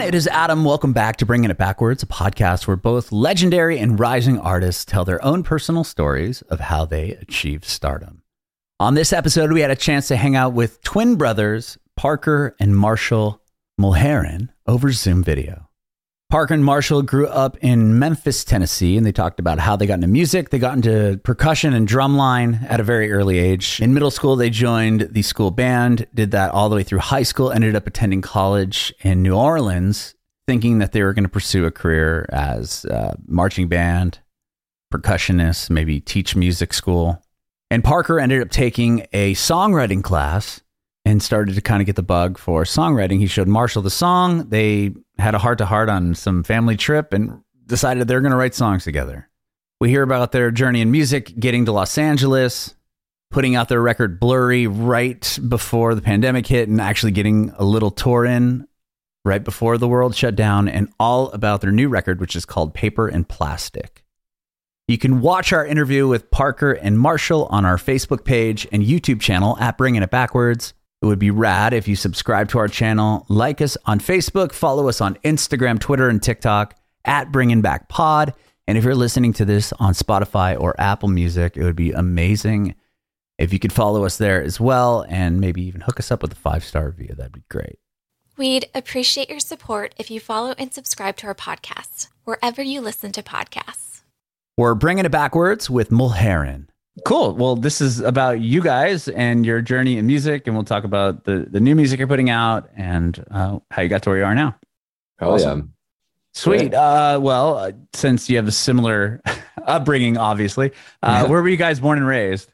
It is Adam. Welcome back to Bringing It Backwards, a podcast where both legendary and rising artists tell their own personal stories of how they achieved stardom. On this episode, we had a chance to hang out with twin brothers, Parker and Marshall Mulherin, over Zoom video. Parker and Marshall grew up in Memphis, Tennessee, and they talked about how they got into music. They got into percussion and drumline at a very early age. In middle school, they joined the school band, did that all the way through high school, ended up attending college in New Orleans, thinking that they were going to pursue a career as uh, marching band, percussionist, maybe teach music school. And Parker ended up taking a songwriting class and started to kind of get the bug for songwriting. He showed Marshall the song. They had a heart to heart on some family trip and decided they're going to write songs together. We hear about their journey in music, getting to Los Angeles, putting out their record Blurry right before the pandemic hit, and actually getting a little tour in right before the world shut down, and all about their new record, which is called Paper and Plastic. You can watch our interview with Parker and Marshall on our Facebook page and YouTube channel at Bringing It Backwards. It would be rad if you subscribe to our channel, like us on Facebook, follow us on Instagram, Twitter, and TikTok at Bringing Back Pod. And if you're listening to this on Spotify or Apple Music, it would be amazing if you could follow us there as well and maybe even hook us up with a five star review. That'd be great. We'd appreciate your support if you follow and subscribe to our podcast wherever you listen to podcasts. We're bringing it backwards with Mulherin. Cool. Well, this is about you guys and your journey in music, and we'll talk about the, the new music you're putting out and uh, how you got to where you are now. Oh awesome. yeah. Sweet. Uh, well, uh, since you have a similar upbringing, obviously, uh, yeah. where were you guys born and raised?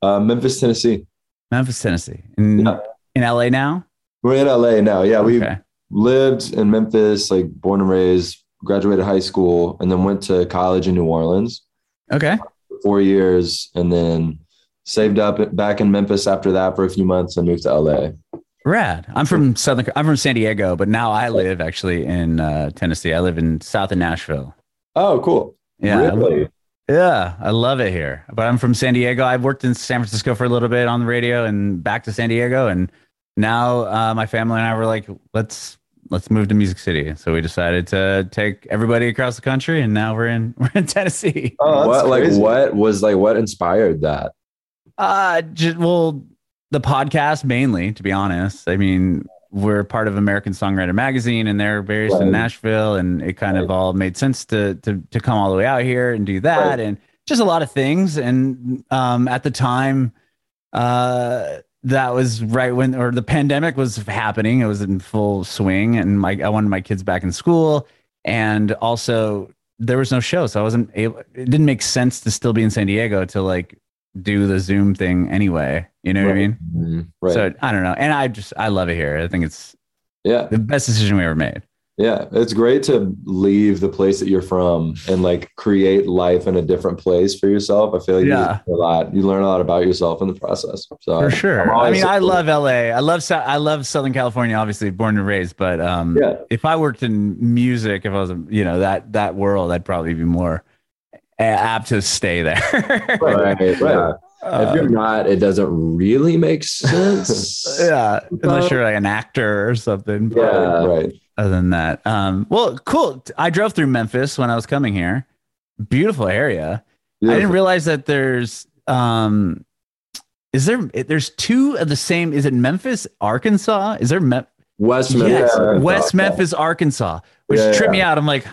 Uh, Memphis, Tennessee. Memphis, Tennessee. In, yeah. in LA now? We're in LA now. Yeah. We okay. lived in Memphis, like born and raised, graduated high school, and then went to college in New Orleans. Okay four years and then saved up back in Memphis after that for a few months and moved to LA. Rad. I'm from Southern. I'm from San Diego, but now I live actually in uh, Tennessee. I live in south of Nashville. Oh, cool. Yeah. Really? Yeah, I love it here. But I'm from San Diego. I've worked in San Francisco for a little bit on the radio and back to San Diego. And now uh, my family and I were like, let's let's move to Music City. So we decided to take everybody across the country, and now we're in we're in Tennessee. Oh, what like what was like what inspired that? Uh, just, well, the podcast mainly, to be honest. I mean, we're part of American Songwriter Magazine, and they're based right. in Nashville, and it kind right. of all made sense to to to come all the way out here and do that, right. and just a lot of things. And um, at the time, uh that was right when or the pandemic was happening. It was in full swing and my i wanted my kids back in school. And also there was no show so i wasn't able it didn't make sense to still be in san diego to like do the zoom thing anyway. You know right. what i mean? Mm-hmm. right. so i don't know. And i just i love it here. I think it's yeah. the best decision we ever made yeah, it's great to leave the place that you're from and like create life in a different place for yourself. I feel like yeah. you a lot. You learn a lot about yourself in the process. So for sure. I mean, I love LA. I love I love Southern California. Obviously, born and raised. But um, yeah. if I worked in music, if I was you know that that world, I'd probably be more apt to stay there. right. right. Uh, if you're not, it doesn't really make sense. yeah, unless you're like an actor or something. Yeah, right other than that, um, well, cool. I drove through Memphis when I was coming here. Beautiful area. Beautiful. I didn't realize that there's um, is there there's two of the same. Is it Memphis, Arkansas? Is there West Memphis? Yes, West Memphis, Arkansas, which yeah, tripped yeah. me out. I'm like,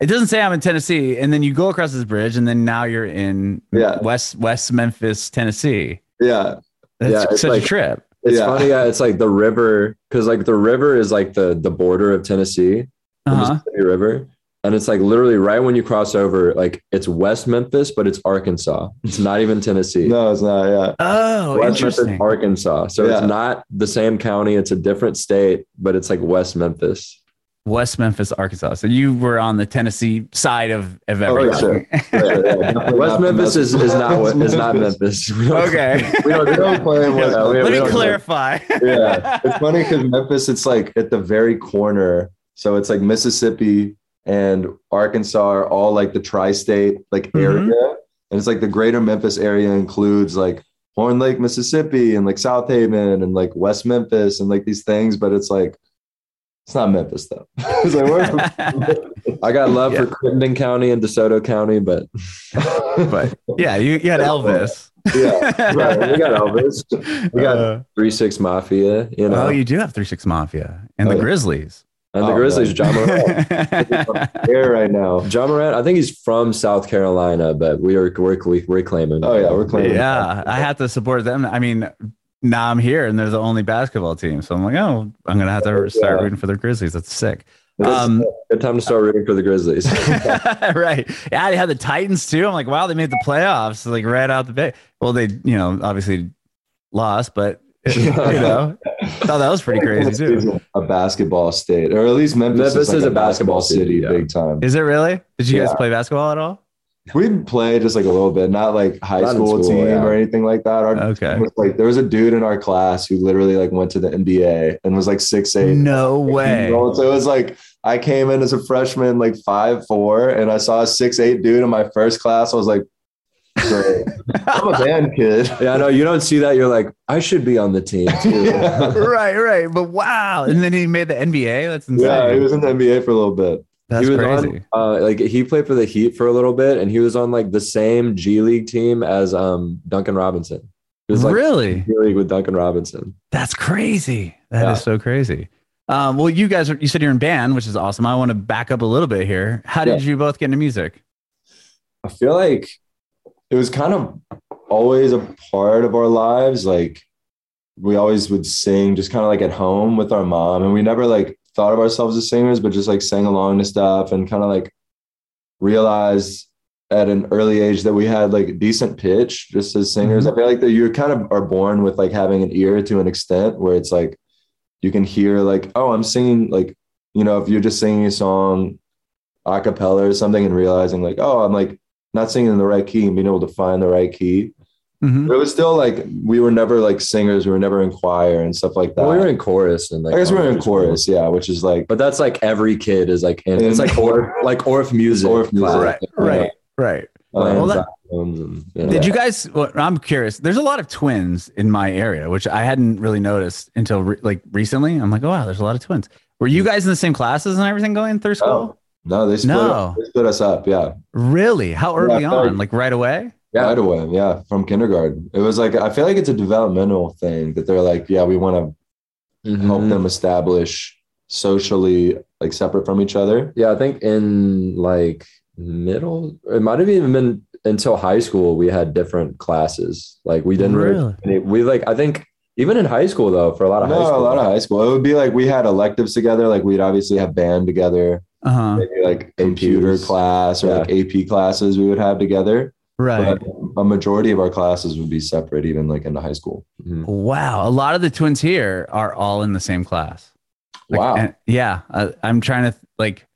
it doesn't say I'm in Tennessee, and then you go across this bridge, and then now you're in yeah. West West Memphis, Tennessee. Yeah, that's yeah, such like, a trip. It's yeah. funny. Yeah, it's like the river because like the river is like the the border of Tennessee, uh-huh. the Mississippi River, and it's like literally right when you cross over, like it's West Memphis, but it's Arkansas. It's not even Tennessee. no, it's not. Yeah. Oh, West interesting. Memphis, Arkansas. So yeah. it's not the same county. It's a different state, but it's like West Memphis. West Memphis, Arkansas. So you were on the Tennessee side of, of everything. Oh, yeah, yeah, West Memphis is, is not what is not Memphis. We okay. We don't, we don't play in West. Let me clarify. yeah, it's funny because Memphis, it's like at the very corner. So it's like Mississippi and Arkansas are all like the tri-state like mm-hmm. area, and it's like the greater Memphis area includes like Horn Lake, Mississippi, and like Southaven and like West Memphis and like these things. But it's like It's not Memphis though. It's like, where's I got love Yeah. for Crittenden County and DeSoto County, but but yeah, you, you had Elvis. yeah, right. We got Elvis. We got Uh, Three Six Mafia, you know, oh, you do have Three Six Mafia and the Oh, yeah. Grizzlies. and the Oh, Grizzlies. man. Ja Morant. air right now. Ja Morant. I think he's from South Carolina, but we are we're, we're claiming. Oh yeah, we're claiming. yeah, I have to support them. I mean, now I'm here and they're the only basketball team, so I'm like, oh, I'm gonna have to start Yeah. rooting for the Grizzlies. That's sick. Um, Good time to start rooting for the Grizzlies. right. Yeah, they had the Titans too. I'm like, wow, they made the playoffs like right out the bay. Well, they, you know, obviously lost, but you know, thought that was pretty crazy too. A basketball state, or at least Memphis, Memphis is, like is a basketball city, yeah. big time. Is it really? Did you guys play basketball at all? We played just like a little bit, not like high Not school, school, team yeah. or anything like that. Our Okay. was, like there was a dude in our class who literally like went to the NBA and was like six eight. No way. So it was like I came in as a freshman, like five four, and I saw a six eight dude in my first class. I was like, "Great. I'm a band kid. yeah, no, you don't see that. You're like, I should be on the team too. yeah. right, right. But wow. And then he made the NBA. That's insane. yeah, he was in the NBA for a little bit. That's he was crazy. on, uh, like he played for the Heat for a little bit, and he was on like the same G League team as um Duncan Robinson. He was like really? G League with Duncan Robinson. That's crazy. That is Yeah. so crazy. Um, well, you guys are, you said you're in band, which is awesome. I want to back up a little bit here. How did you both get into music? I feel like it was kind of always a part of our lives. Like we always would sing just kind of like at home with our mom. And we never like thought of ourselves as singers, but just like sang along to stuff and kind of like realized at an early age that we had like decent pitch just as singers. Mm-hmm. I feel like that you kind of are born with like having an ear to an extent where it's like you can hear like, oh, I'm singing like, you know, if you're just singing a song a cappella or something and realizing like, oh, I'm like not singing in the right key and being able to find the right key. Mhm. But it was still like we were never like singers, we were never in choir and stuff like that. Well, we were in chorus and like I guess we were in elementary chorus, yeah, which is like but that's like every kid is like in. In It's like or, like Orff music. Orff music. class. Right, right, right. um, Well, that- and, you know. Did you guys? Well, I'm curious. There's a lot of twins in my area, which I hadn't really noticed until re- like recently. I'm like, oh wow, there's a lot of twins. Were you guys in the same classes and everything going through school? Oh, no, they split, No. they split us up, yeah. Really? How early Yeah, on? Like right away? Yeah. Right away, yeah, from kindergarten. It was like I feel like it's a developmental thing that they're like, yeah, we want to Mhm. help them establish socially like separate from each other. Yeah, I think in like middle, it might have even been until high school. We had different classes. Like we didn't really. Really? We like I think even in high school though, for a lot of No, high school, a lot of high school. It would be like we had electives together. Like we'd obviously have band together, Uh huh. maybe like computer APs. class or Yeah. like AP classes we would have together. Right. But a majority of our classes would be separate, even like into high school. Mhm. Wow. A lot of the twins here are all in the same class. Like, wow. and- yeah. I, I'm trying to like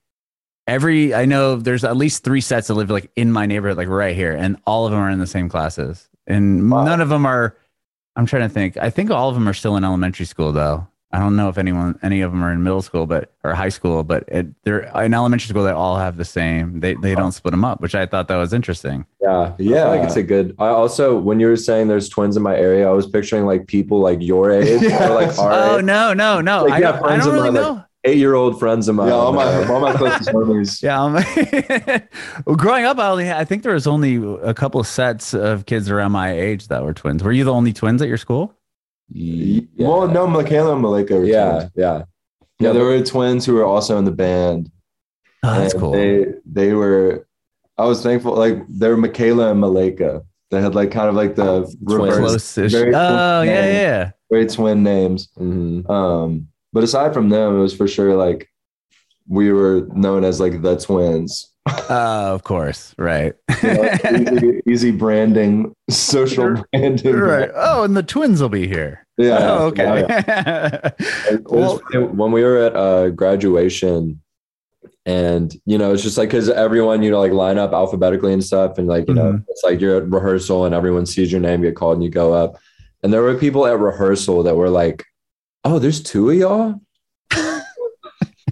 every, I know there's at least three sets that live like in my neighborhood, like right here, and all of them are in the same classes. And Wow. none of them are, I'm trying to think. I think all of them are still in elementary school though. I don't know if anyone, any of them are in middle school, but or high school, but it, they're in elementary school. They all have the same. They they don't split them up, which I thought that was interesting. Yeah, Yeah. I think it's a good. I also, when you were saying there's twins in my area, I was picturing like people like your age or like our Oh age. no no no! Like, I, yeah, don't- I friends don't of really mine, know. like, eight-year-old friends of mine. yeah, all my uh, all my closest homies. Yeah, well, growing up, I only I think there was only a couple sets of kids around my age that were twins. Were you the only twins at your school? Yeah. Well, no, Michaela and Malika were yeah, twins. yeah, Yeah, there were twins who were also in the band. Oh, that's cool. They they were. I was thankful. Like they were Michaela and Malika. They had like kind of like the reverse, very Oh close yeah, names. yeah. very twin names. Mhm. Um, but aside from them, it was for sure like we were known as like the twins. Oh, of course, right. Know, easy, easy branding, social branding. right. Oh, and the twins will be here. Yeah. Oh, okay. It was well, when we were at uh, graduation, and you know, it's just like because everyone, you know, like line up alphabetically and stuff, and like you know, Mhm. it's like you're at rehearsal and everyone sees your name get called and you go up, and there were people at rehearsal that were like, "Oh, there's two of y'all."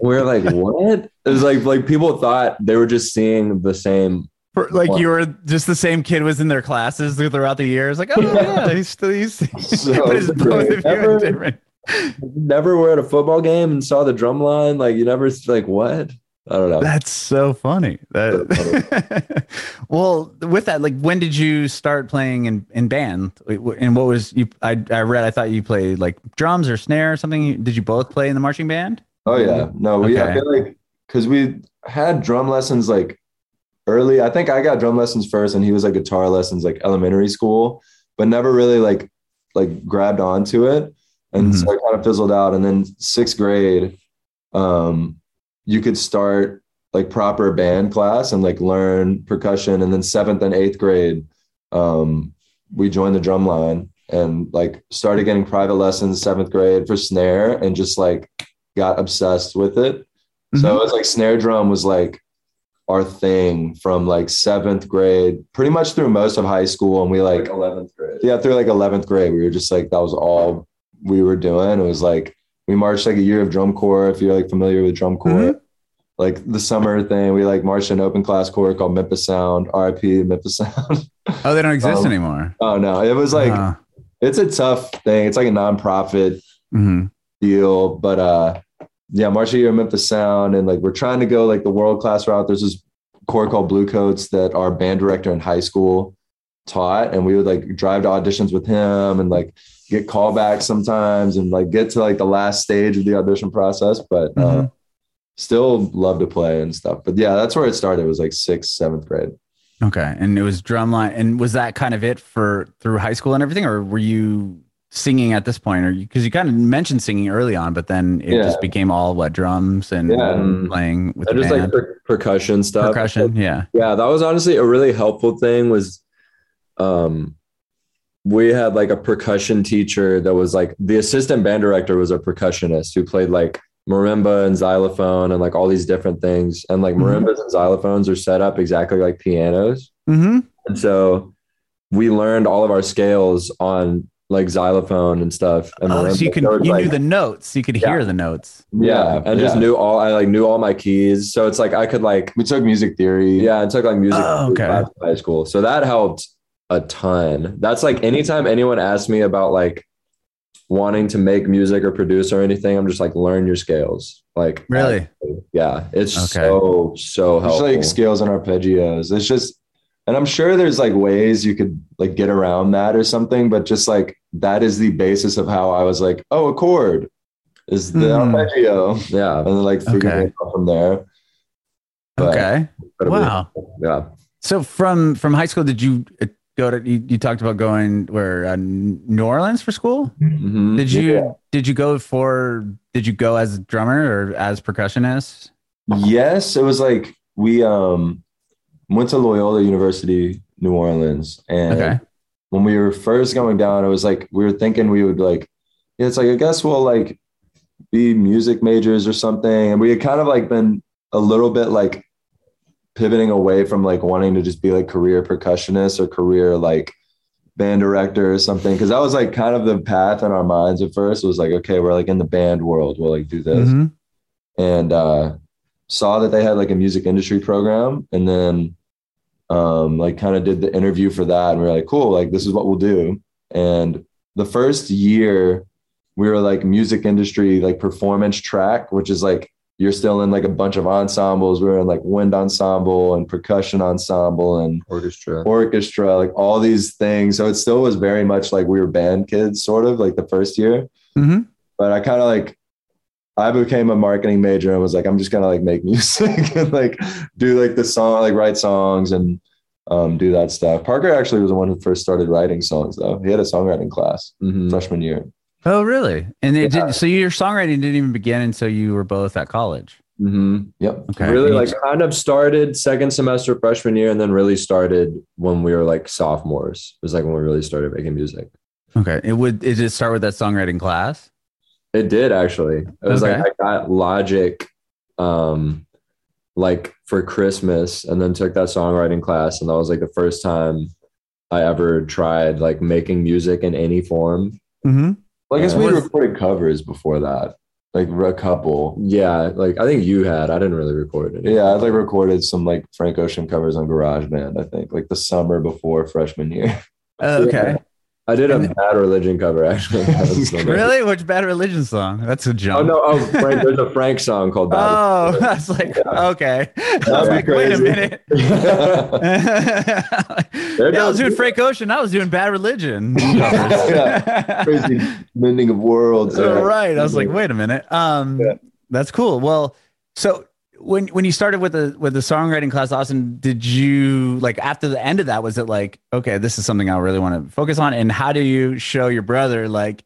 We are like, "What?" It was like like people thought they were just seeing the same. for- like you were just the same kid was in their classes throughout the years. Like, oh yeah, he's still he's. So both of you Ever- in different. never were at a football game and saw the drum line. Like you never like what? I don't know. That's so funny. That well, with that, like, when did you start playing in, in band? And what was you? I I read. I thought you played like drums or snare or something. Did you both play in the marching band? Oh yeah, no, we I feel like because we had drum lessons like early. I think I got drum lessons first, and he was like guitar lessons like elementary school, but never really like like grabbed onto it, and Mhm. so it kind of fizzled out. And then sixth grade, um, you could start like proper band class and like learn percussion, and then seventh and eighth grade, um, we joined the drum line and like started getting private lessons seventh grade for snare and just like got obsessed with it. So it was like snare drum was like our thing from like seventh grade, pretty much through most of high school. And we like, eleventh grade. yeah, through like 11th grade, we were just like, that was all we were doing. It was like, we marched like a year of drum corps, if you're like familiar with drum corps. Like the summer thing, we like marched an open class corps called Memphis Sound, RIP Memphis Sound. Oh, they don't exist Um, anymore. oh no, it was like, Uh, it's a tough thing. It's like a nonprofit mhm. deal. But uh yeah, Marcia year Memphis Sound and like we're trying to go like the world class route. There's this corps called Bluecoats that our band director in high school taught. And we would like drive to auditions with him and like get callbacks sometimes and like get to like the last stage of the audition process. But uh, Mhm. still love to play and stuff. But yeah, that's where it started. It was like sixth, seventh grade. Okay, and it was drumline. And was that kind of it for through high school and everything, or were you singing at this point, or because you, kind of mentioned singing early on, but then it Yeah. just became all what drums and Yeah. playing with just band. like per- percussion stuff. percussion. Yeah. Yeah, that was honestly a really helpful thing was um we had like a percussion teacher that was like the assistant band director was a percussionist who played like marimba and xylophone and like all these different things and like Mhm. marimbas and xylophones are set up exactly like pianos Mm-hmm. and so we learned all of our scales on like xylophone and stuff and Oh, so you can you like- knew the notes. You could Yeah. hear the notes. yeah and just knew all i like knew all my keys so it's like i could like we took music theory. yeah, and took like music Oh, okay. class in high school. So that helped a ton. That's like anytime anyone asks me about like wanting to make music or produce or anything, I'm just like learn your scales. Like Really? yeah, it's Okay. so so There's helpful. like scales and arpeggios. It's just, and I'm sure there's like ways you could like get around that or something, but just like that is the basis of how I was like, oh, a chord is the Hmm. arpeggio, yeah, and then like figuring Okay. out from there. But- okay. Wow. Yeah. So from from high school, did you uh, go to? You, you talked about going where uh, New Orleans for school. Mhm. Did you Yeah. did you go for? Did you go as a drummer or as percussionist? Yes, it was like we um went to Loyola University, New Orleans, and Okay. when we were first going down, it was like we were thinking we would like, yeah, it's like I guess we'll like be music majors or something, and we had kind of like been a little bit like pivoting away from like wanting to just be like career percussionist or career like band director or something. Because that was like kind of the path in our minds at first. It was like okay we're like in the band world. We'll like do this. Mhm. and uh, saw that they had like a music industry program. And then um, like kind of did the interview for that and we are like cool like this is what we'll do and the first year we were like music industry like performance track which is like you're still in like a bunch of ensembles we were in like wind ensemble and percussion ensemble and Orchestra. orchestra like all these things so it still was very much like we were band kids sort of like the first year Mhm. but I kind of like I became a marketing major and was like, I'm just gonna like make music and like do like the song, like write songs and um, do that stuff. Parker actually was the one who first started writing songs though. He had a songwriting class Mhm. freshman year. Oh, really? And it Yeah. did. So your songwriting didn't even begin until you were both at college. Mm-hmm. Yep. Okay. Really, like kind of started second semester freshman year, and then really started when we were like sophomores. It was like when we really started making music. Okay. It would. It did start with that songwriting class. It did actually. It was Okay. like I got Logic, um, like for Christmas, and then took that songwriting class, and that was like the first time I ever tried like making music in any form. Mm-hmm. Well, I guess Yeah. we recorded covers before that, like a couple. Yeah, like I think you had. I didn't really record it. Yeah, I like recorded some like Frank Ocean covers on GarageBand. I think like the summer before freshman year. Oh, okay. I did a And- bad religion cover actually. That's so nice. Really? Which Bad Religion song? That's a jump. Oh no! Oh, Frank, there's a Frank song called Bad. Oh, that's like okay. I was be like, wait a crazy. minute. yeah, I was doing Frank Ocean. I was doing Bad Religion. Yeah. Crazy mending of worlds. So, right. I was like, wait a minute. Um, Yeah. that's cool. Well, so when when you started with the with the songwriting class, Austin, did you like after the end of that? Was it like, okay, this is something I really want to focus on? And how do you show your brother like?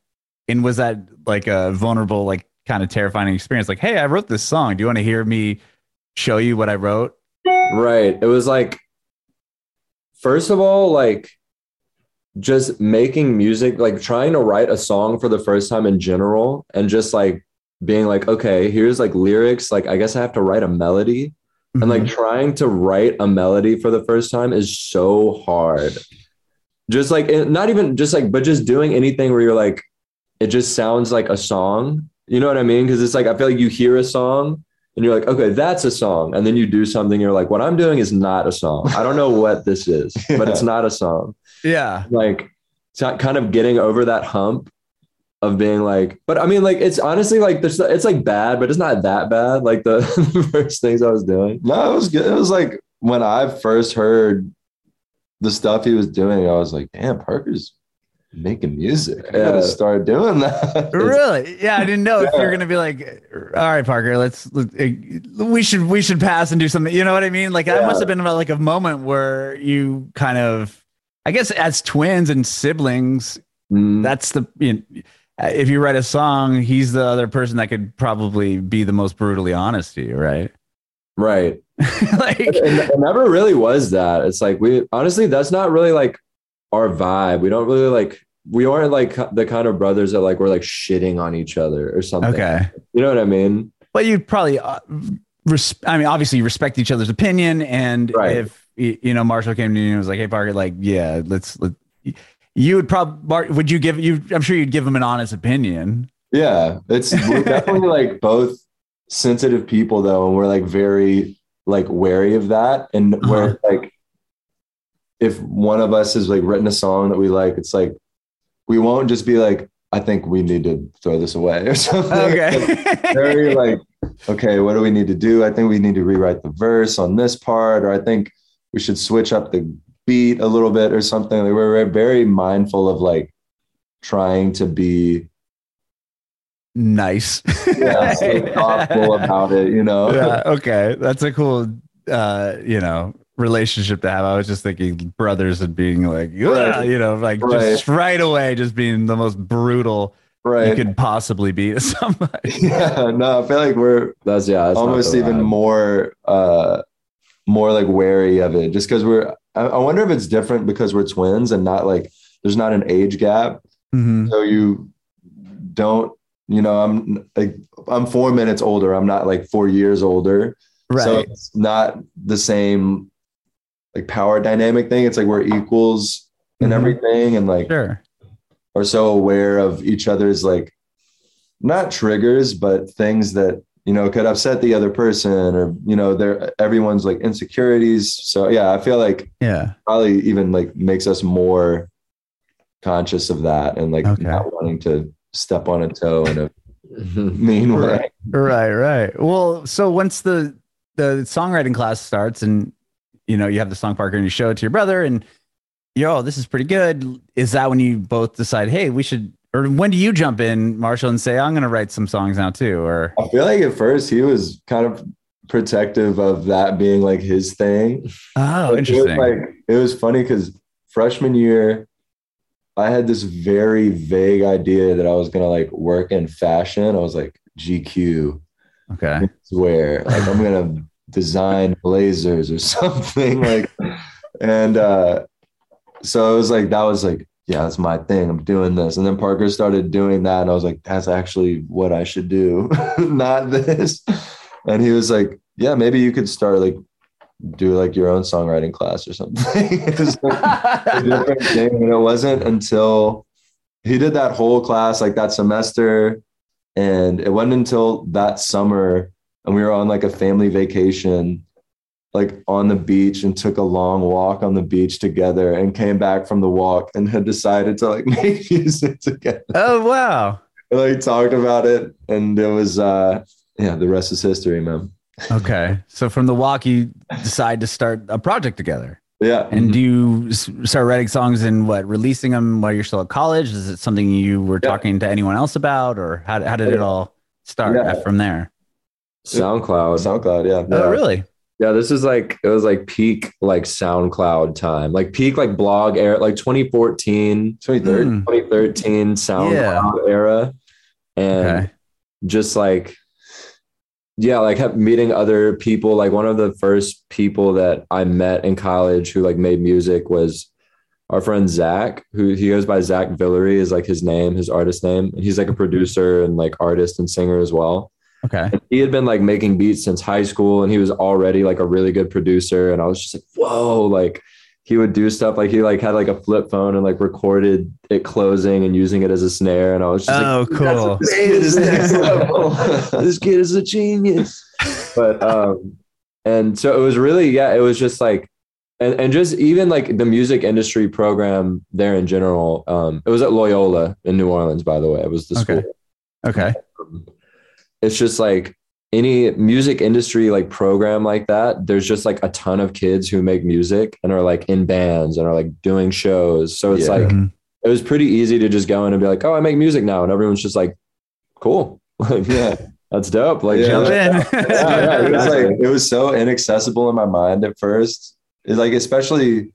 And was that like a vulnerable, like kind of terrifying experience? Like, hey, I wrote this song. Do you want to hear me show you what I wrote? Right. It was like, first of all, like just making music, like trying to write a song for the first time in general, and just like being like, okay, here's like lyrics. Like, I guess I have to write a melody. And like mm-hmm. trying to write a melody for the first time is so hard. Just like, not even just like, but just doing anything where you're like, it just sounds like a song. You know what I mean? Because it's like, I feel like you hear a song and you're like, okay, that's a song. And then you do something, you're like, what I'm doing is not a song. I don't know what this is, but it's not a song. yeah. Like, it's not kind of getting over that hump of being like, but I mean, like, it's honestly like, there's, it's like bad, but it's not that bad. Like the, the first things I was doing. No, it was good. It was like when I first heard the stuff he was doing, I was like, damn, Parker's making music. I gotta Yeah. start doing that. Really? Yeah, I didn't know if you're gonna be like, all right, Parker, let's, let- we should we should pass and do something. You know what I mean? Like that must have been about like a moment where you kind of, I guess, as twins and siblings, Mm, that's the you know, if you write a song, he's the other person that could probably be the most brutally honest to you, right? right. like, And it never really was that. It's like, we honestly, that's not really like our vibe. We don't really like, we aren't like the kind of brothers that like, we're like shitting on each other or something. okay. You know what I mean? But you'd probably, uh, res- I mean, obviously you respect each other's opinion. And Right. if, you know, Marshall came to you and was like, hey, Parker, like, yeah, let's, let, you would probably, would you give you, I'm sure you'd give him an honest opinion. Yeah, it's we're definitely like both sensitive people though, and we're like very like wary of that. And Uh-huh. where like if one of us has like written a song that we like, it's like we won't just be like, I think we need to throw this away or something. Okay. very like, okay, what do we need to do? I think we need to rewrite the verse on this part, or I think we should switch up the beat a little bit or something. Like we're, we're very mindful of like trying to be nice. yeah, so thoughtful about it, you know. yeah. Okay. That's a cool, uh, you know, relationship to have. I was just thinking brothers and being like, Right. you know, like just right away, just being the most brutal you Right. could possibly be to somebody. yeah, no, I feel like we're That's, yeah. Almost even more uh more like wary of it just because we're I, I wonder if it's different because we're twins and not like there's not an age gap. Mhm. So you don't, you know, I'm like I'm four minutes older. I'm not like four years older. Right. So it's not the same like power dynamic thing. It's like we're equals and Mhm. everything and like sure. are so aware of each other's like not triggers but things that you know could upset the other person or you know they're everyone's like insecurities so yeah i feel like Yeah. probably even like makes us more conscious of that and like Okay. not wanting to step on a toe in a mean way Right. Right. Well, so once the the songwriting class starts, and you know you have the song Parker, and you show it to your brother, and yo, this is pretty good. Is that when you both decide, hey, we should? Or when do you jump in, Marshall, and say, I'm going to write some songs now too? Or i feel like at first he was kind of protective of that being like his thing oh, interesting. It was, like, it was funny because freshman year, I had this very vague idea that I was gonna like work in fashion. I was like GQ, okay. where like I'm gonna design blazers or something like, and uh, so it was like that was like yeah, that's my thing. I'm doing this, and then Parker started doing that, and I was like, that's actually what I should do, not this. And he was like, yeah, maybe you could start like do like your own songwriting class or something. it was like a different thing. And it wasn't until he did that whole class like that semester. And it wasn't until that summer and we were on like a family vacation like on the beach and took a long walk on the beach together and came back from the walk and had decided to like make music together. Oh wow. And, like talked about it and it was uh yeah, the rest is history, man. Okay. So from the walk, you decide to start a project together. Yeah. And do you start writing songs and what, releasing them while you're still at college? Is it something you were Yeah. talking to anyone else about, or how, how did it all start Yeah. from there? SoundCloud. SoundCloud, yeah. Oh, yeah. really? Yeah, this is like it was like peak like SoundCloud time, like peak like blog era, like 2014, 23rd. Mm, 2013 SoundCloud era, and okay. just like yeah, like have, meeting other people. Like one of the first people that I met in college who like made music was our friend Zach, who he goes by Zach Villery is like his name, his artist name, and he's like a producer and like artist and singer as well. Okay. And he had been like making beats since high school and he was already like a really good producer and i was just like whoa like he would do stuff like he like had like a flip phone and like recorded it closing and using it as a snare and i was just Oh, like cool. this kid is next level this kid is a genius but um and so it was really yeah it was just like and, and just even like the music industry program there in general um it was at loyola in new orleans by the way it was the Okay. school Okay. um, it's just like any music industry like program like that there's just like a ton of kids who make music and are like in bands and are like doing shows so it's Yeah. like Mhm. it was pretty easy to just go in and be like oh i make music now and everyone's just like cool like Yeah. that's dope like Yeah. Jump in. yeah, it was like it was so inaccessible in my mind at first. It's like especially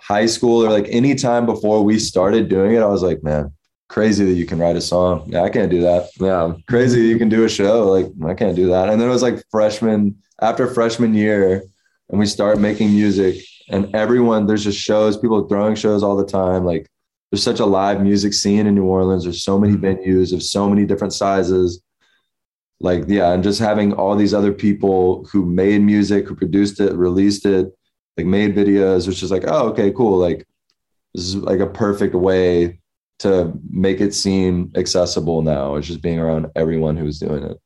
high school or like any time before we started doing it, I was like, man, crazy that you can write a song. Yeah, I can't do that. yeah Crazy you can do a show. Like I can't do that. And then it was like freshman after freshman year, and we start making music, and everyone there's just shows, people throwing shows all the time. Like there's such a live music scene in New Orleans. There's so many mm-hmm. venues of so many different sizes like yeah and just having all these other people who made music who produced it released it like made videos which is like oh okay cool like this is like a perfect way to make it seem accessible now it's just being around everyone who's doing it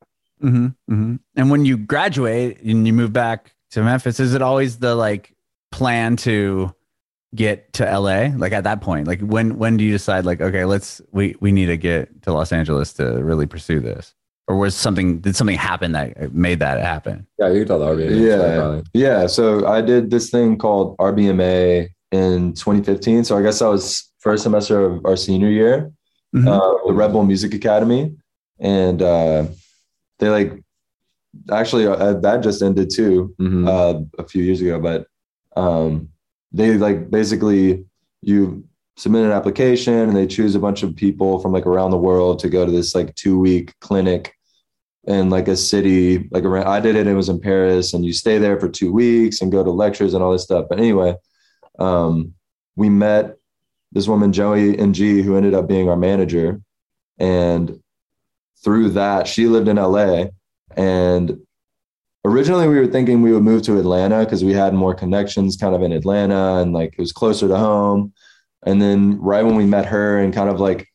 hmm hmm And when you graduate and you move back to Memphis, is it always the like plan to get to LA? Like at that point, like when when do you decide like okay, let's we we need to get to Los Angeles to really pursue this? Or was something did something happen that made that happen? yeah you can tell the RBN Yeah. yeah so i did this thing called rbma in 2015 so i guess I was first semester of our senior year Mhm. uh, the Red Bull Music Academy, and uh, they like actually uh, that just ended too Mhm. uh, a few years ago. But um, they like basically you submit an application and they choose a bunch of people from like around the world to go to this like two week clinic in like a city like around I did it it was in Paris and you stay there for 2 weeks and go to lectures and all this stuff but anyway um we met this woman Joey and G who ended up being our manager. And through that she lived in LA and originally we were thinking we would move to Atlanta because we had more connections kind of in Atlanta and like it was closer to home. And then right when we met her and kind of like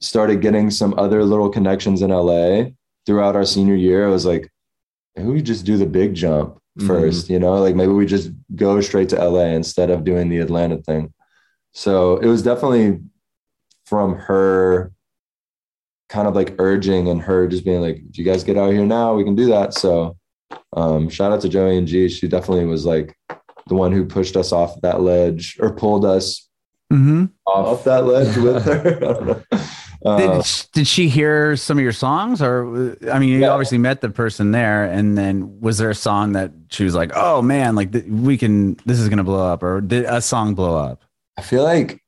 started getting some other little connections in LA throughout our senior year, I was like, maybe we just do the big jump mm-hmm. 1st you know, like maybe we just go straight to LA instead of doing the Atlanta thing. So it was definitely from her kind of like urging and her just being like, Do you guys get out here now, we can do that. So um, shout out to Joey and G. She definitely was like the one who pushed us off that ledge or pulled us Mm-hmm. off that ledge with her. I don't know. Uh, Did, did she hear some of your songs, or I mean, you Yeah. obviously met the person there, and then was there a song that she was like, "Oh man, like th- we can, this is gonna blow up," or did a song blow up? I feel like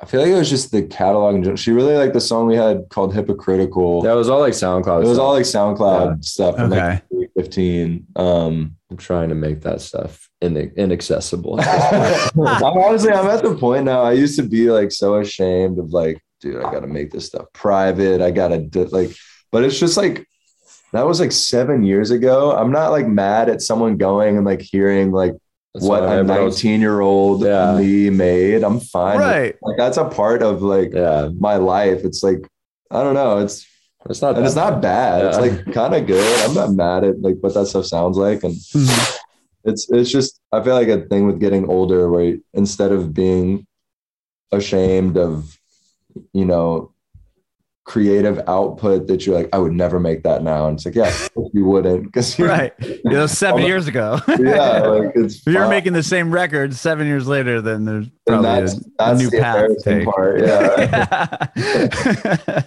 I feel like it was just the catalog. in general. She really liked the song we had called "Hypocritical." that was all like SoundCloud it was stuff. all like SoundCloud stuff from Okay. like 2015. Um, I'm trying to make that stuff in- inaccessible I'm honestly, I'm at the point now. I used to be like so ashamed of like, dude, I got to make this stuff private. I got to do, like, but it's just like that was like seven years ago. I'm not like mad at someone going and like hearing like That's what a 19 year old Yeah. me made. I'm fine. Right. Like that's a part of like yeah my life. It's like I don't know. It's it's not and it's not bad. It's like kind of good. I'm not mad at like what that stuff sounds like. And Mhm. it's it's just I feel like a thing with getting older where you- instead of being ashamed of you know creative output that you're like I would never make that now and it's like yeah you wouldn't because right. You know, seven years ago. yeah like it's if you're making the same record seven years later, then there's probably that's a, a new path part yeah Yeah.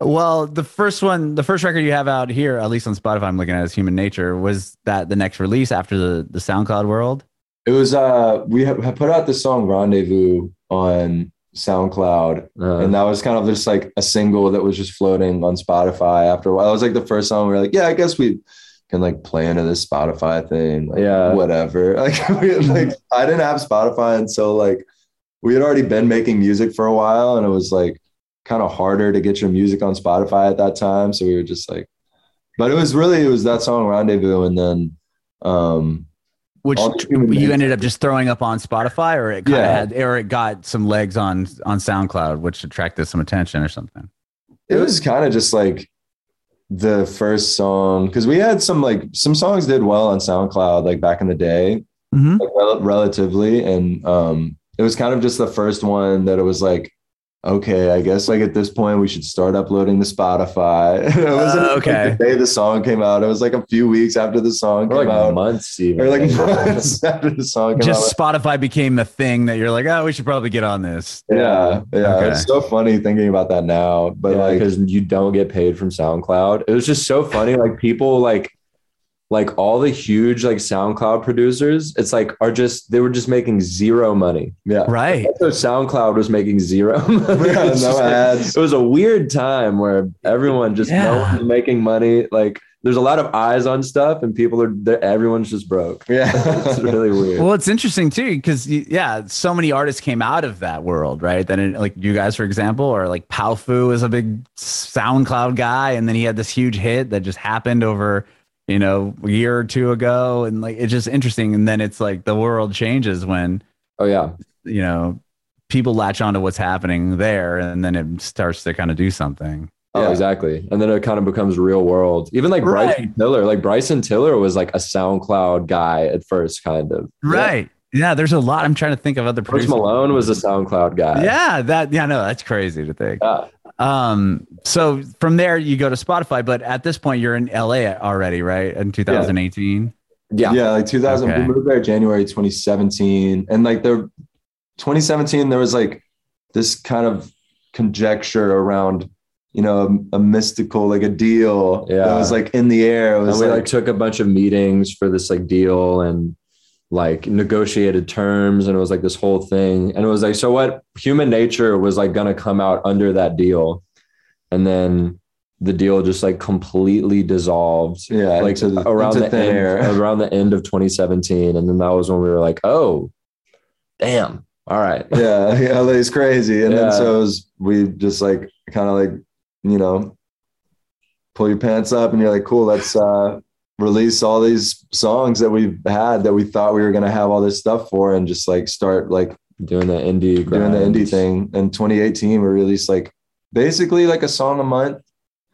well, the first one, the first record you have out here, at least on Spotify, I'm looking at is Human Nature. Was that the next release after the the SoundCloud world? it was uh we have put out the song Rendezvous on SoundCloud Uh, and that was kind of just like a single that was just floating on Spotify after a while. It was like the first song we were like, yeah, I guess we can like play into this Spotify thing. Like, Yeah. Whatever. Like, we, like I didn't have Spotify And so like we had already been making music for a while and it was like kind of harder to get your music on Spotify at that time. So we were just like, but it was really, it was that song Rendezvous. And then, um, Which All the Human you ended up just throwing up on Spotify, or it kind of Yeah. had, or it got some legs on on SoundCloud, which attracted some attention or something. it was kind of just like the first song because we had some like some songs did well on SoundCloud like back in the day, Mm-hmm. like, rel- relatively, and um, it was kind of just the first one that it was like, okay, I guess like at this point we should start uploading to Spotify. it wasn't Uh, okay. like, the day the song came out. It was like a few weeks after the song or came like out, months even. or like months after the song came out. Just out. Spotify became the thing that you're like, oh, we should probably get on this. Yeah, yeah, Okay. it's so funny thinking about that now, but yeah, like, because you don't get paid from SoundCloud. It was just so funny. Like people like like all the huge like SoundCloud producers, it's like are just they were just making zero money. yeah, Right. So SoundCloud was making zero money. Yeah, no just like- ads. it was a weird time where everyone just no Yeah. one's making money. Like there's a lot of eyes on stuff, and people are they're- everyone's just broke. yeah, It's really weird. Well, it's interesting too because yeah, so many artists came out of that world, right? Then it, like you guys, for example, or like Powfu is a big SoundCloud guy, and then he had this huge hit that just happened over you know a year or two ago, and like it's just interesting. And then it's like the world changes when oh yeah, you know people latch onto what's happening there, and then it starts to kind of do something. Oh, Yeah. exactly. And then it kind of becomes real world. Even like Right. Bryson Tiller, like Bryson Tiller was like a SoundCloud guy at first, kind of. Right. Yeah, there's a lot. I'm trying to think of other Post producers. Malone was a SoundCloud guy. Yeah, that yeah, no, that's crazy to think. Yeah. Um, so from there you go to Spotify, but at this point you're in LA already, right? In 2018. Yeah. yeah, like 2000. Okay. We moved there January 2017, and like the 2017, there was like this kind of conjecture around, you know, a, a mystical like a deal yeah. that Yeah. was like in the air. It And was we like, like took a bunch of meetings for this like deal and like negotiated terms and it was like this whole thing. And it was like, so what human nature was like gonna come out under that deal. And then the deal just like completely dissolved. yeah, like into around into the end, air. around the end of 2017, and then that was when we were like, "Oh, damn! All right, yeah, yeah, LA's crazy. And Yeah. then so it was, we just like kind of like, you know, pull your pants up and you're like, cool, let's uh release all these songs that we've had that we thought we were gonna have all this stuff for and just like start like doing the indie, doing the indie thing. In 2018, we released like basically like a song a month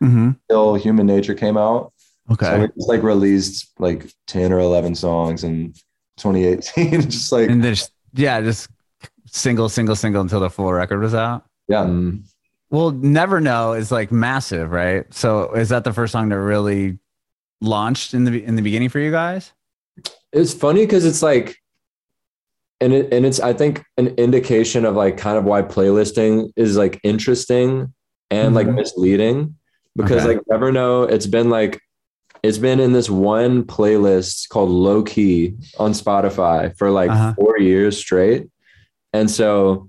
Mm-hmm. till Human Nature came out. Okay. So we just like released like 10 or 11 songs in 2018. just like, and then just yeah, just single, single, single until the full record was out. yeah. Um, Well, Never Know is like massive, right? So is that the first song to really launched in the in the beginning for you guys? it's funny because it's like and it and it's i think an indication of like kind of why playlisting is like interesting and like Mhm. misleading because Okay. like never know it's been like it's been in this one playlist called low key on spotify for like Uh-huh. four years straight and so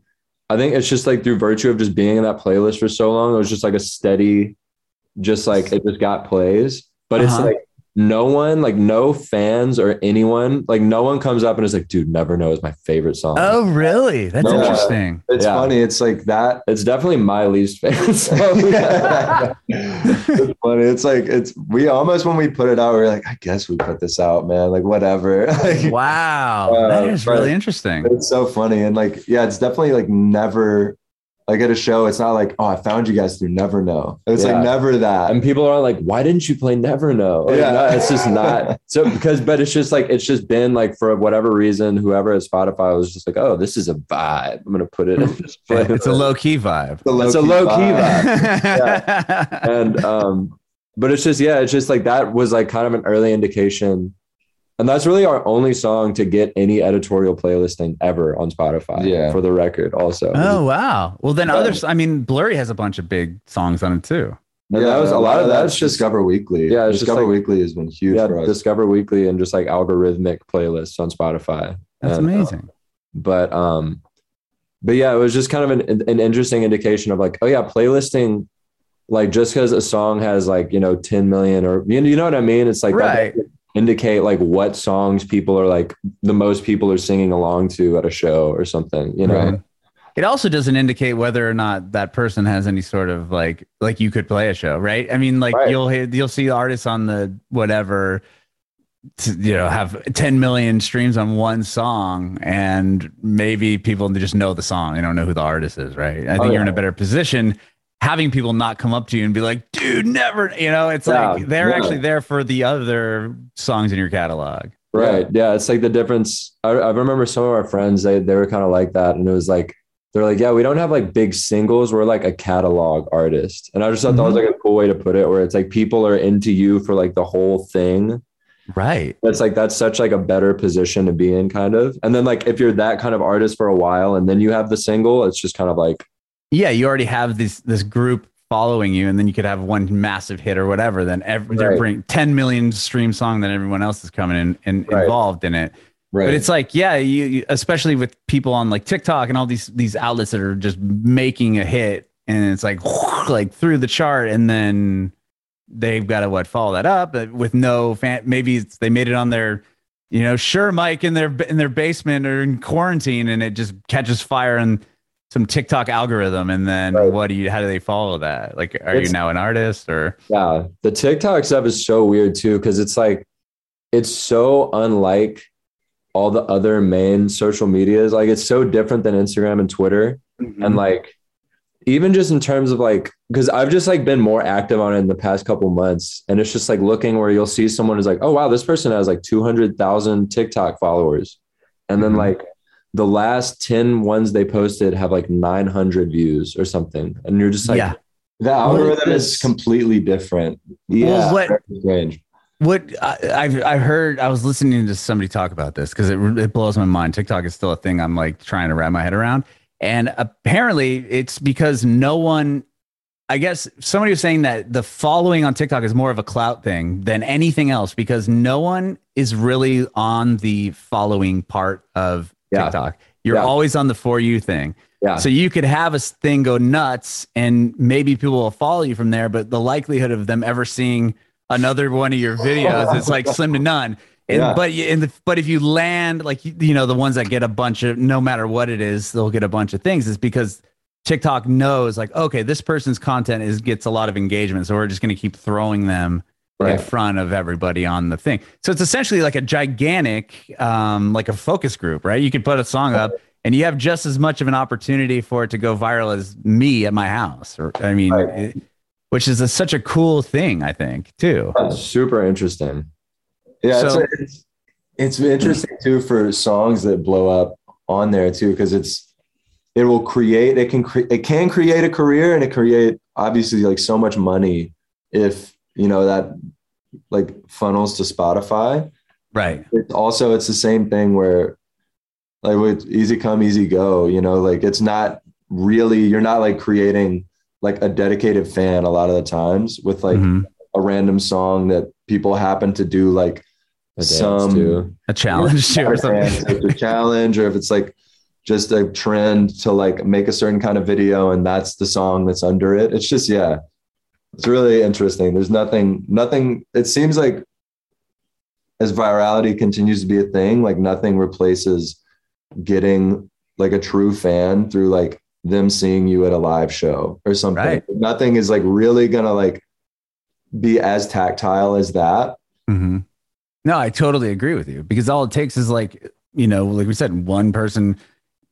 i think it's just like through virtue of just being in that playlist for so long it was just like a steady just like it just got plays but it's Uh-huh. like no one, like no fans or anyone, like no one comes up and is like, dude, never know is my favorite song. Oh, really? That's No. interesting. It's Yeah. funny. It's like that. It's definitely my least favorite song. it's funny. It's like it's we almost when we put it out, we are like, I guess we put this out, man. Like whatever. Like, Wow, Uh, that is really interesting. It's so funny. And like, yeah, it's definitely like never like at a show, it's not like, oh, I found you guys through Never Know. It's Yeah. like never that. and people are like, why didn't you play Never Know? Like, Yeah. no, it's just not so because, but it's just like it's just been like for whatever reason, whoever at Spotify was just like, oh, this is a vibe. I'm gonna put it in this playlist. it's a low key vibe. The It's a low-key low-key vibe. and um, but it's just yeah, it's just like that was like kind of an early indication. And that's really our only song to get any editorial playlisting ever on Spotify. Yeah. For the record, also. oh wow. Well then Yeah. others. I mean, Blurry has a bunch of big songs on it too. And that was a lot of that's just Discover Weekly. Yeah, it's Discover like- Weekly has been huge yeah, for us. Discover Weekly and just like algorithmic playlists on Spotify. That's And, uh, amazing. but um but yeah it was just kind of an, an interesting indication of like oh yeah playlisting like just because a song has like you know 10 million or you know, you know what i mean it's like that Right. doesn't indicate like what songs people are like the most people are singing along to at a show or something you know Right. It also doesn't indicate whether or not that person has any sort of like like you could play a show, right? I mean, like Right. you'll you'll see artists on the whatever, to, you know, have 10 million streams on one song, and maybe people just know the song, they don't know who the artist is, right? I think Oh, you're in a better position having people not come up to you and be like, dude, never, you know, it's Yeah, like they're yeah. actually there for the other songs in your catalog. Right. Yeah. It's like the difference. I, I remember some of our friends, they, they were kind of like that. And it was like, they're like, yeah, we don't have like big singles. We're like a catalog artist. And I just thought that was mm-hmm. like a cool way to put it, where it's like people are into you for like the whole thing. Right. It's like that's such like a better position to be in, kind of. And then like if you're that kind of artist for a while and then you have the single, it's just kind of like, yeah, you already have this this group following you, and then you could have one massive hit or whatever. Then every, they're Right. bring 10 million stream song, then everyone else is coming in and Right. involved in it. right. But it's like, yeah, you, you especially with people on like TikTok and all these these outlets that are just making a hit, and it's like like through the chart, and then they've got to what follow that up with no fan. Maybe it's, they made it on their, you know, sure Mike in their in their basement or in quarantine, and it just catches fire and some TikTok algorithm, and then Right. what do you? How do they follow that? Like, are It's- you now an artist or? yeah, the TikTok stuff is so weird too, because it's like, it's so unlike all the other main social medias. Like it's so different than Instagram and Twitter. Mm-hmm. and like even just in terms of like because i've just like been more active on it in the past couple months and it's just like looking where you'll see someone who's like oh wow this person has like 200000 tiktok followers and then Mhm. like the last 10 ones they posted have like 900 views or something and you're just like yeah. the algorithm is is- completely different. yeah Well, what strange. What I, I've I've heard, I was listening to somebody talk about this because it it blows my mind. TikTok is still a thing. I'm like trying to wrap my head around, and apparently it's because no one. I guess somebody was saying that the following on TikTok is more of a clout thing than anything else because no one is really on the following part of Yeah. TikTok. You're Yeah. always on the for you thing. yeah So you could have a thing go nuts and maybe people will follow you from there, but the likelihood of them ever seeing another one of your videos is like slim to none. And Yeah. but in the but if you land like you you know the ones that get a bunch of no matter what it is, they'll get a bunch of things is because TikTok knows like okay, this person's content is gets a lot of engagement, so we're just going to keep throwing them in front of everybody on the thing. So it's essentially like a gigantic um like a focus group, right? You could put a song up and you have just as much of an opportunity for it to go viral as me at my house or I mean Right. it- which is a, such a cool thing, I think, too. Super interesting Yeah, So- it's, it's it's interesting too for songs that blow up on there too because it's it will create it can cre- it can create a career and it create obviously like so much money if you know that like funnels to Spotify. Right. It's also it's the same thing where like with easy come easy go, you know, like it's not really you're not like creating like a dedicated fan a lot of the times with like Mhm. a random song that people happen to do like A some too. A challenge too, or something. if it's a challenge or if it's like just a trend to like make a certain kind of video and that's the song that's under it. It's just yeah. It's really interesting. There's nothing nothing it seems like as virality continues to be a thing, like nothing replaces getting like a true fan through like them seeing you at a live show or something. Right. Nothing is like really gonna like be as tactile as that. Mm-hmm. No, I totally agree with you because all it takes is like, you know, like we said, one person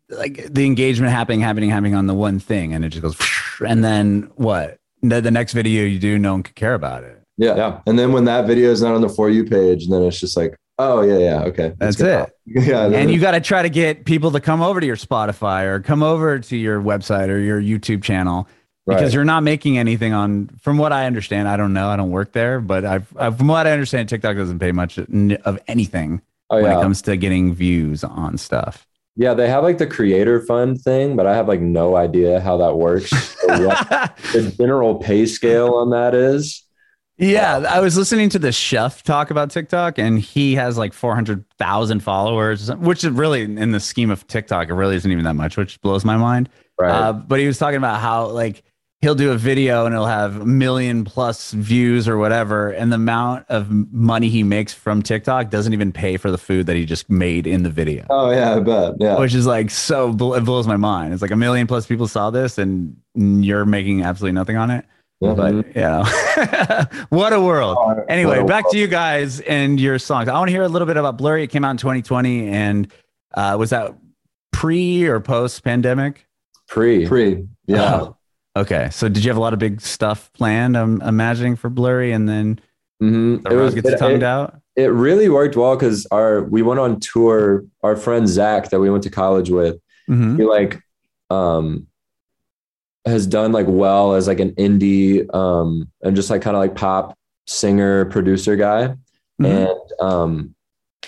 like the engagement happening, happening, happening on the one thing, and it just goes, and then what? The, the next video you do, no one could care about it. Yeah. Yeah. And then when that video is not on the for you page, then it's just like, oh yeah, yeah, okay. That's it. Yeah. And you got to try to get people to come over to your Spotify or come over to your website or your YouTube channel because Right. you're not making anything on. From what I understand, I don't know, I don't work there, but I've, I've from what I understand, TikTok doesn't pay much of anything Oh when it comes to getting views on stuff. Yeah. They have like the creator fund thing, but I have like no idea how that works. what the general pay scale on that is. Yeah, I was listening to the chef talk about TikTok, and he has like 400,000 followers, which is really, in the scheme of TikTok, it really isn't even that much, which blows my mind. Right. Uh, but he was talking about how, like, he'll do a video and it'll have a million plus views or whatever, and the amount of money he makes from TikTok doesn't even pay for the food that he just made in the video, Oh yeah, I bet. Yeah. which is like so, it blows my mind. It's like a million plus people saw this, and you're making absolutely nothing on it. Yeah. But you know, what a world. Anyway, a back to you guys and your songs. I want to hear a little bit about Blurry. It came out in 2020, and uh, was that pre or post pandemic? Pre. Pre. Yeah. Oh, okay. So did you have a lot of big stuff planned? I'm imagining for Blurry, and then Mhm. the road gets it, tongued it- out. it really worked well because our we went on tour. Our friend Zach that we went to college with, Mhm. he like um has done like well as like an indie um and just like kind of like pop singer producer guy Mhm. and um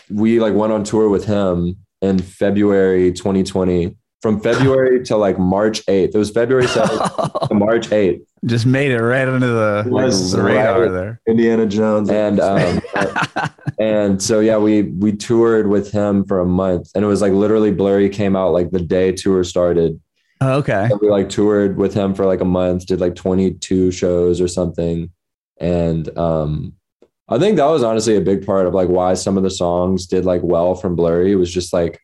we like went on tour with him in February 2020 from February to like March 8th it was February 7th to March 8th Just made it right under the, Was the radar right. there. Indiana Jones. and um and so yeah we we toured with him for a month and it was like literally blurry came out like the day tour started okay. And we like toured with him for like a month, did like 22 shows or something. And um I think that was honestly a big part of like why some of the songs did like well from Blurry. It was just like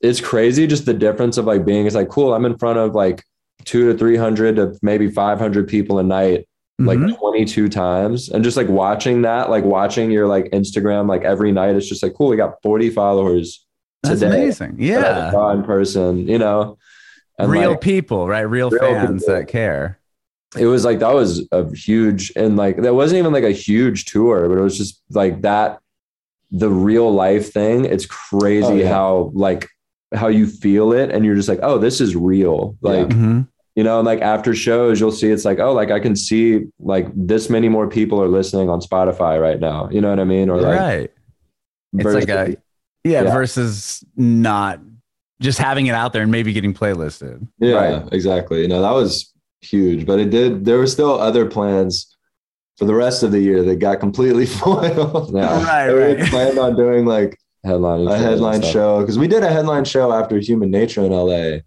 it's crazy just the difference of like being it's like cool, I'm in front of like two to three hundred to maybe five hundred people a night, like Mhm. 22 times. And just like watching that, like watching your like Instagram like every night, it's just like cool, we got 40 followers That's today amazing. Yeah. in person, you know. And Real like, people, right? Real, Real fans people. that care. it was like that was a huge and like that wasn't even like a huge tour but it was just like that the real life thing it's crazy Oh, yeah. how like how you feel it and you're just like oh this is real like Mhm. you know and like after shows you'll see it's like oh like i can see like this many more people are listening on spotify right now you know what i mean or like right. It's versus- like a yeah, Yeah. versus not just having it out there and maybe getting playlisted. Yeah, Right. exactly. You know, that was huge, but it did, there were still other plans for the rest of the year that got completely foiled. Yeah. Right, we right. planned on doing like headlining a headline show because we did a headline show after Human Nature in LA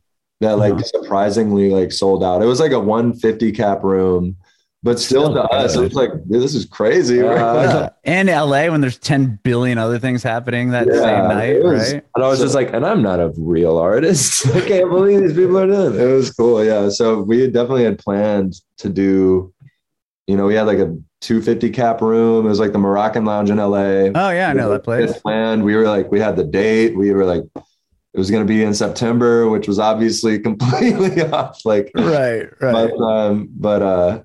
that like Uh-huh. surprisingly like sold out. It was like a 150 cap room, but still Still to us, it was like, this is crazy. Uh, Yeah. And LA when there's 10 billion other things happening that Yeah, same night, was- right? and i was just like and i'm not a real artist i can't believe these people are doing it it was cool. Yeah. So we definitely had planned to do, you know, we had like a 250 cap room. It was like the Moroccan Lounge in LA. Oh yeah, I know that place. planned. We were like, we had the date. We were like, it was going to be in September, which was obviously completely off. Like, Right, but um, but uh,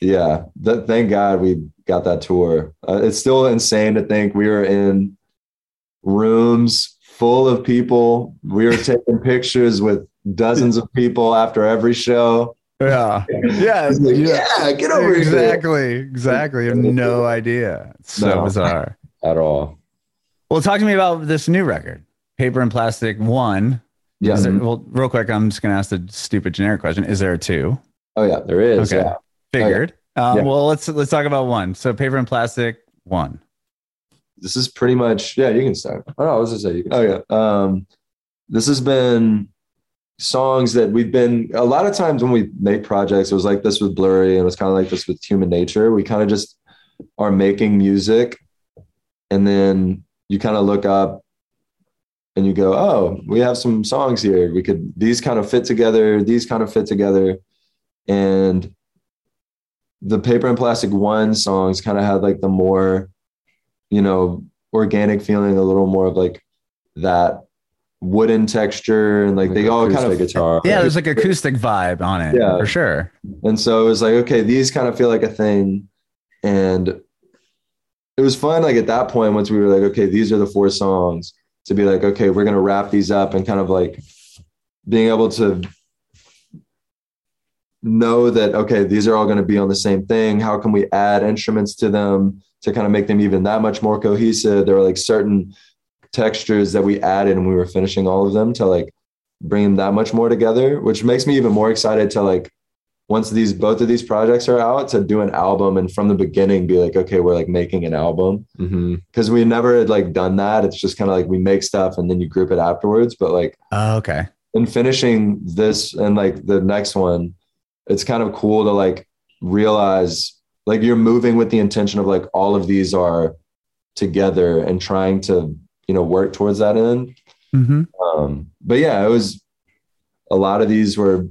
yeah. Th- thank God we got that tour. Uh, it's still insane to think we were in rooms full of people. We were taking pictures with dozens of people after every show. Yeah. Yeah. Like, yeah. yeah, get over here. Exactly. Exactly. I have no idea. It's so No. bizarre. at all Well, talk to me about this new record, Paper and Plastic One. Yeah. There- well, real quick, I'm just going to ask the stupid generic question. Is there a two? Oh yeah. there is Okay. yeah Figured. Um, Yeah. Well, let's let's talk about one. So, Paper and Plastic One. This is pretty much. Yeah, you can start. oh no i was just can Oh yeah. Um, this has been songs that we've been a lot of times when we make projects. It was like this with Blurry, and it was kind of like this with Human Nature. We kind of just are making music, and then you kind of look up and you go, "Oh, we have some songs here. We could these kind of fit together. These kind of fit together," and the Paper and Plastic One songs kind of had like the more, you know, organic feeling, a little more of like that wooden texture and like, Like they all kind of guitar. Yeah, there's like acoustic vibe on it. Yeah. for sure. And so it was like, okay, these kind of feel like a thing. And it was fun, like at that point, once we were like, okay, these are the four songs, to be like, okay, we're gonna wrap these up and kind of like being able to know that okay, these are all gonna be on the same thing. How can we add instruments to them to kind of make them even that much more cohesive? There are like certain textures that we added and we were finishing all of them to like bring them that much more together, which makes me even more excited to like once these both of these projects are out to do an album and from the beginning be like okay we're like making an album. Mm-hmm. Because we never had like done that. It's just kind of like we make stuff and then you group it afterwards but like Oh, okay. in finishing this and like the next one it's kind of cool to like realize like you're moving with the intention of like all of these are together and trying to you know work towards that end hmm um, but yeah, it was a lot of these were,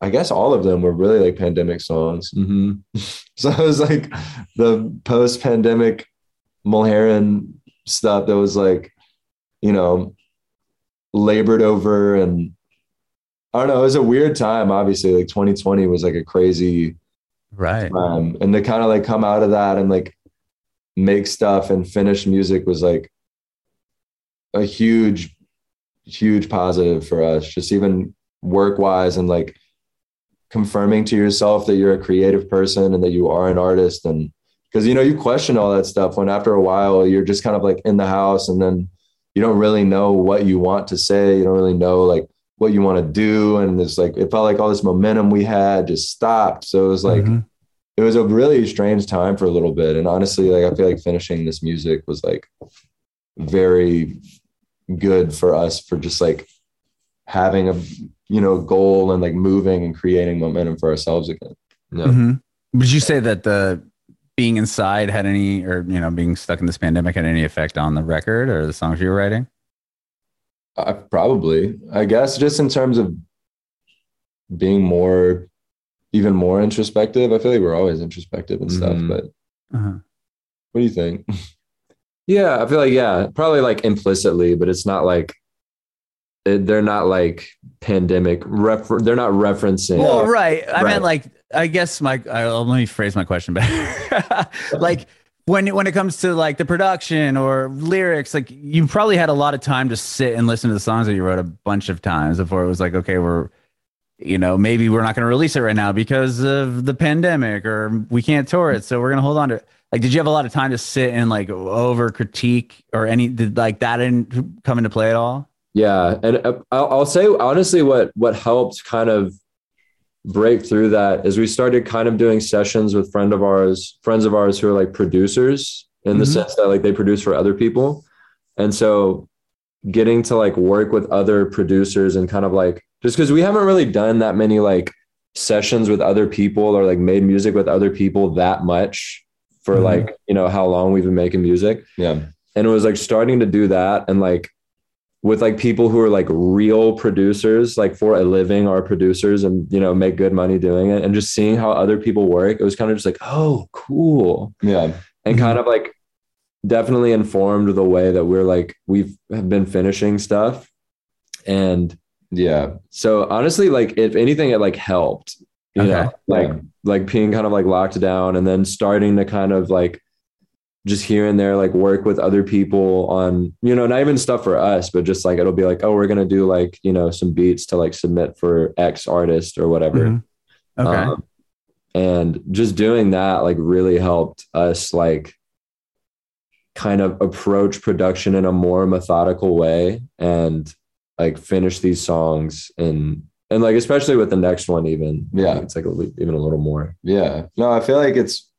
I guess all of them were really like pandemic songs. hmm So it was like the post pandemic Mulherin stuff that was like, you know, labored over and I don't know, it was a weird time. Obviously, like 2020 was like a crazy Right. time. And to kind of like come out of that and like make stuff and finish music was like a huge, huge positive for us, just even work wise and like confirming to yourself that you're a creative person and that you are an artist. And because, you know, you question all that stuff when after a while you're just kind of like in the house and then you don't really know what you want to say. You don't really know like what you want to do. And it's like, it felt like all this momentum we had just stopped. So it was like, Mhm. it was a really strange time for a little bit. And honestly, like I feel like finishing this music was like very good for us for just like having a you know goal and like moving and creating momentum for ourselves again. Yeah. Mhm. Would you say that the being inside had any, or you know, being stuck in this pandemic had any effect on the record or the songs you were writing? I probably, I guess, just in terms of being more, even more introspective. I feel like we're always introspective and stuff. Mhm. But Uh-huh. what do you think? Yeah, I feel like yeah, probably like implicitly, but it's not like it, they're not like pandemic. Refer- they're not referencing. Well, right. I Right. meant like, I guess my, I, let me phrase my question better. like when, when it comes to like the production or lyrics, like you probably had a lot of time to sit and listen to the songs that you wrote a bunch of times before it was like, okay, we're, you know, maybe we're not going to release it right now because of the pandemic or we can't tour it. So we're going to hold on to it. Like, did you have a lot of time to sit and like over critique or any, did like that didn't come into play at all? Yeah, and uh, I'll, I'll say honestly, what what helped kind of break through that is we started kind of doing sessions with friend of ours, friends of ours who are like producers in the Mhm. sense that like they produce for other people, and so getting to like work with other producers and kind of like just because we haven't really done that many like sessions with other people or like made music with other people that much for Mhm. like you know how long we've been making music Yeah. and it was like starting to do that and like with like people who are like real producers like for a living are producers and you know make good money doing it and just seeing how other people work it was kind of just like oh cool Yeah. and Mhm. kind of like definitely informed the way that we're like we've have been finishing stuff and Yeah. so honestly like if anything it like helped you Okay. know like Yeah. Like being kind of like locked down and then starting to kind of like just here and there like work with other people on you know not even stuff for us but just like it'll be like oh we're gonna do like you know some beats to like submit for x artist or whatever Mhm. Okay. Um, and just doing that like really helped us like kind of approach production in a more methodical way and like finish these songs and and like especially with the next one even Yeah. it's like a, even a little more Yeah. No, I feel like it's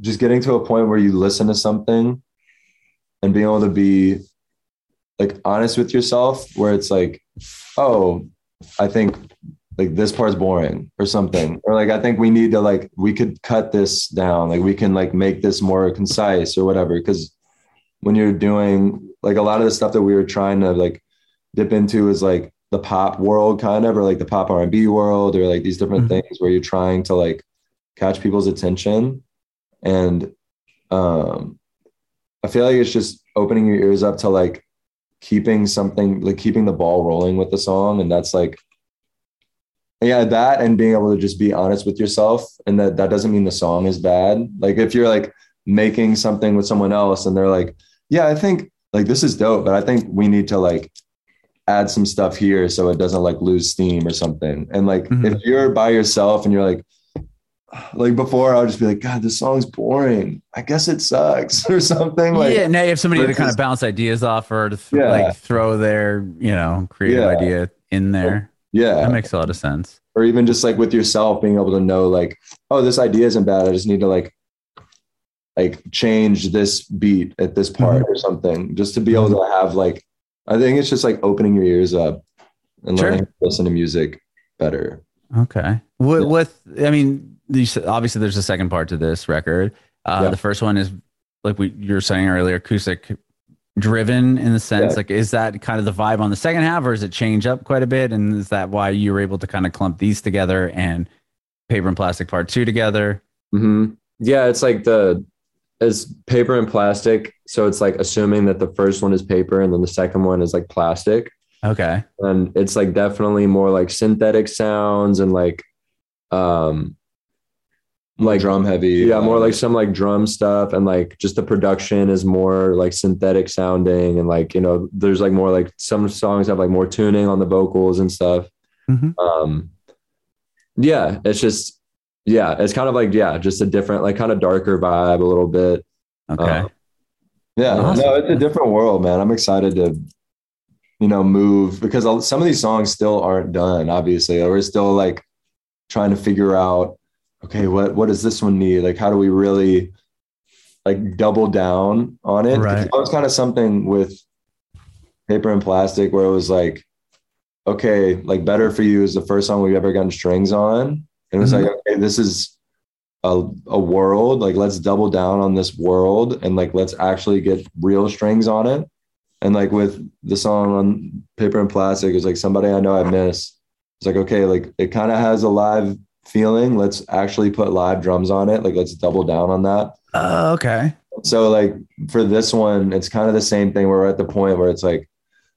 just getting to a point where you listen to something and being able to be like honest with yourself, where it's like, oh, I think like this part's boring or something. Or like I think we need to like we could cut this down. Like we can like make this more concise or whatever. Cause when you're doing like a lot of the stuff that we were trying to like dip into is like the pop world kind of or like the pop R&B world or like these different Mhm. things where you're trying to like catch people's attention. And um I feel like it's just opening your ears up to like keeping something like keeping the ball rolling with the song. And that's like yeah that and being able to just be honest with yourself. And that that doesn't mean the song is bad. Like if you're like making something with someone else and they're like yeah i think like this is dope but i think we need to like add some stuff here so it doesn't like lose steam or something and like Mhm. if you're by yourself and you're like like before i'll just be like god this song's boring i guess it sucks or something like yeah, now you have somebody to kind of bounce ideas off or to th- Yeah. like throw their, you know, creative Yeah. idea in there. yeah That makes a lot of sense. or even just like with yourself being able to know like oh this idea isn't bad i just need to like like change this beat at this part Mm-hmm. or something just to be able to have like i think it's just like opening your ears up and Sure. learning to listen to music better Okay. With, Yeah. with I mean, these, obviously there's a second part to this record. Uh, Yeah. The first one is like we you were saying earlier, acoustic driven in the sense Yeah. like is that kind of the vibe on the second half or is it change up quite a bit and is that why you were able to kind of clump these together and paper and plastic part two together hmm Yeah, it's like the it's paper and plastic. So it's like assuming that the first one is paper and then the second one is like plastic. okay And it's like definitely more like synthetic sounds and like um like drum heavy yeah, more like some like drum stuff and like just the production is more like synthetic sounding and like, you know, there's like more like some songs have like more tuning on the vocals and stuff. Mhm. Um yeah, it's just yeah, it's kind of like yeah, just a different like kind of darker vibe a little bit. okay Uh, yeah Awesome. no it's a different world man i'm excited to you know move because some of these songs still aren't done obviously we're still like trying to figure out okay what what does this one need like how do we really like double down on it? Right. that was kind of something with paper and plastic where it was like okay like better for you is the first song we've ever gotten strings on and it was Mhm. like okay this is a, a world like let's double down on this world and like let's actually get real strings on it. And like with the song on paper and plastic it's like somebody i know i miss. It's like okay like it kind of has a live feeling. Let's actually put live drums on it. Like let's double down on that. Uh, okay. So like for this one it's kind of the same thing. We're at the point where it's like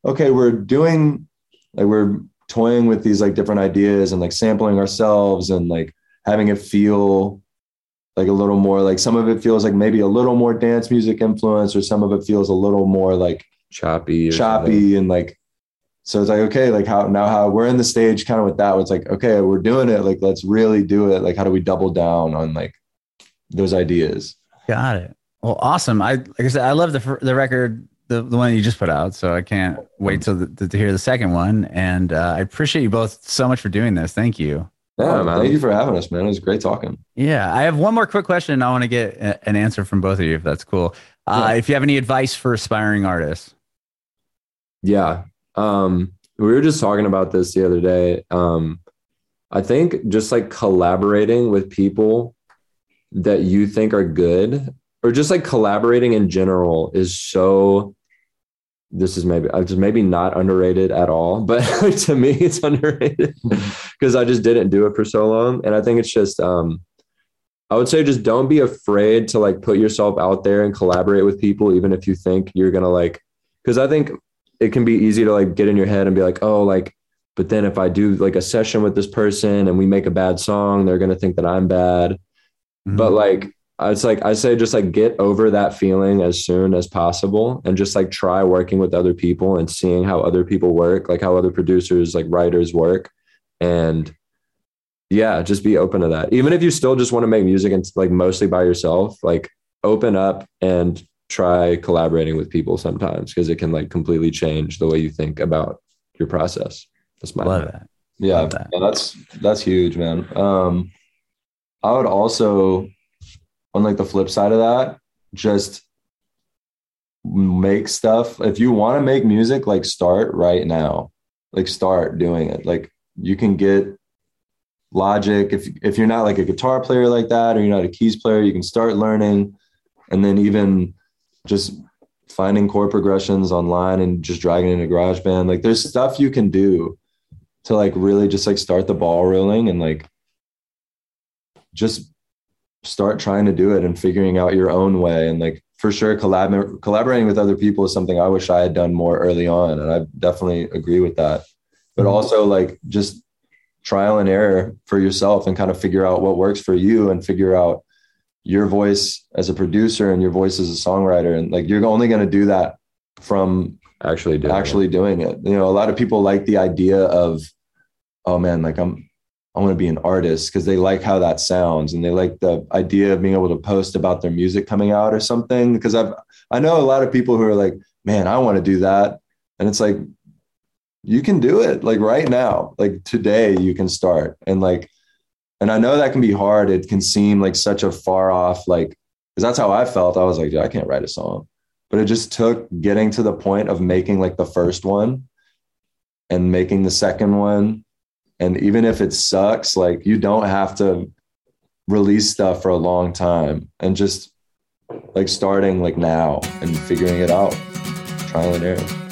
okay we're doing like we're toying with these like different ideas and like sampling ourselves and like having it feel like a little more like some of it feels like maybe a little more dance music influence or some of it feels a little more like choppy or something. choppy and like so it's like okay like how now how we're in the stage kind of with that it's like okay we're doing it like let's really do it. Like how do we double down on like those ideas? Got it. Well awesome. I like i said i love the the record the, the one you just put out so i can't wait till the, to hear the second one and uh, i appreciate you both so much for doing this thank you Yeah, Oh, man. thank you for having us man it was great talking Yeah, I have one more quick question. And I want to get a- an answer from both of you, if that's cool. Uh, Yeah. If you have any advice for aspiring artists, Yeah. Um, we were just talking about this the other day. Um, I think just like collaborating with people that you think are good, or just like collaborating in general, is so. This is maybe I just maybe not underrated at all, but to me it's underrated because I just didn't do it for so long, and I think it's just. Um, I would say just don't be afraid to like put yourself out there and collaborate with people, even if you think you're gonna like. Because I think it can be easy to like get in your head and be like, oh, like, but then if I do like a session with this person and we make a bad song, they're gonna think that I'm bad. Mm-hmm. But like, it's like I say, just like get over that feeling as soon as possible, and just like try working with other people and seeing how other people work, like how other producers, like writers work, and yeah, just be open to that. Even if you still just want to make music and like mostly by yourself, like open up and try collaborating with people sometimes because it can like completely change the way you think about your process. That's my love that. Yeah, Love that. yeah, that's that's huge, man. Um, I would also, on like the flip side of that, just make stuff. If you want to make music, like start right now. Like start doing it. Like you can get Logic. If if you're not like a guitar player like that, or you're not a keys player, you can start learning, and then even just finding chord progressions online and just dragging it into GarageBand. Like there's stuff you can do to like really just like start the ball rolling and like just start trying to do it and figuring out your own way and like for sure collab- collaborating with other people is something i wish i had done more early on and i definitely agree with that but Mhm. also like just trial and error for yourself and kind of figure out what works for you and figure out your voice as a producer and your voice as a songwriter and like you're only going to do that from Actually, doing it. actually doing it. You know, a lot of people like the idea of, oh man, like I'm, I want to be an artist because they like how that sounds and they like the idea of being able to post about their music coming out or something. Because I've, I know a lot of people who are like, man, I want to do that, and it's like, you can do it like right now, like today you can start and like, and I know that can be hard. It can seem like such a far off, like, because that's how I felt. I was like, "Dude, I can't write a song but it just took getting to the point of making like the first one and making the second one and even if it sucks like you don't have to release stuff for a long time and just like starting like now and figuring it out trial and error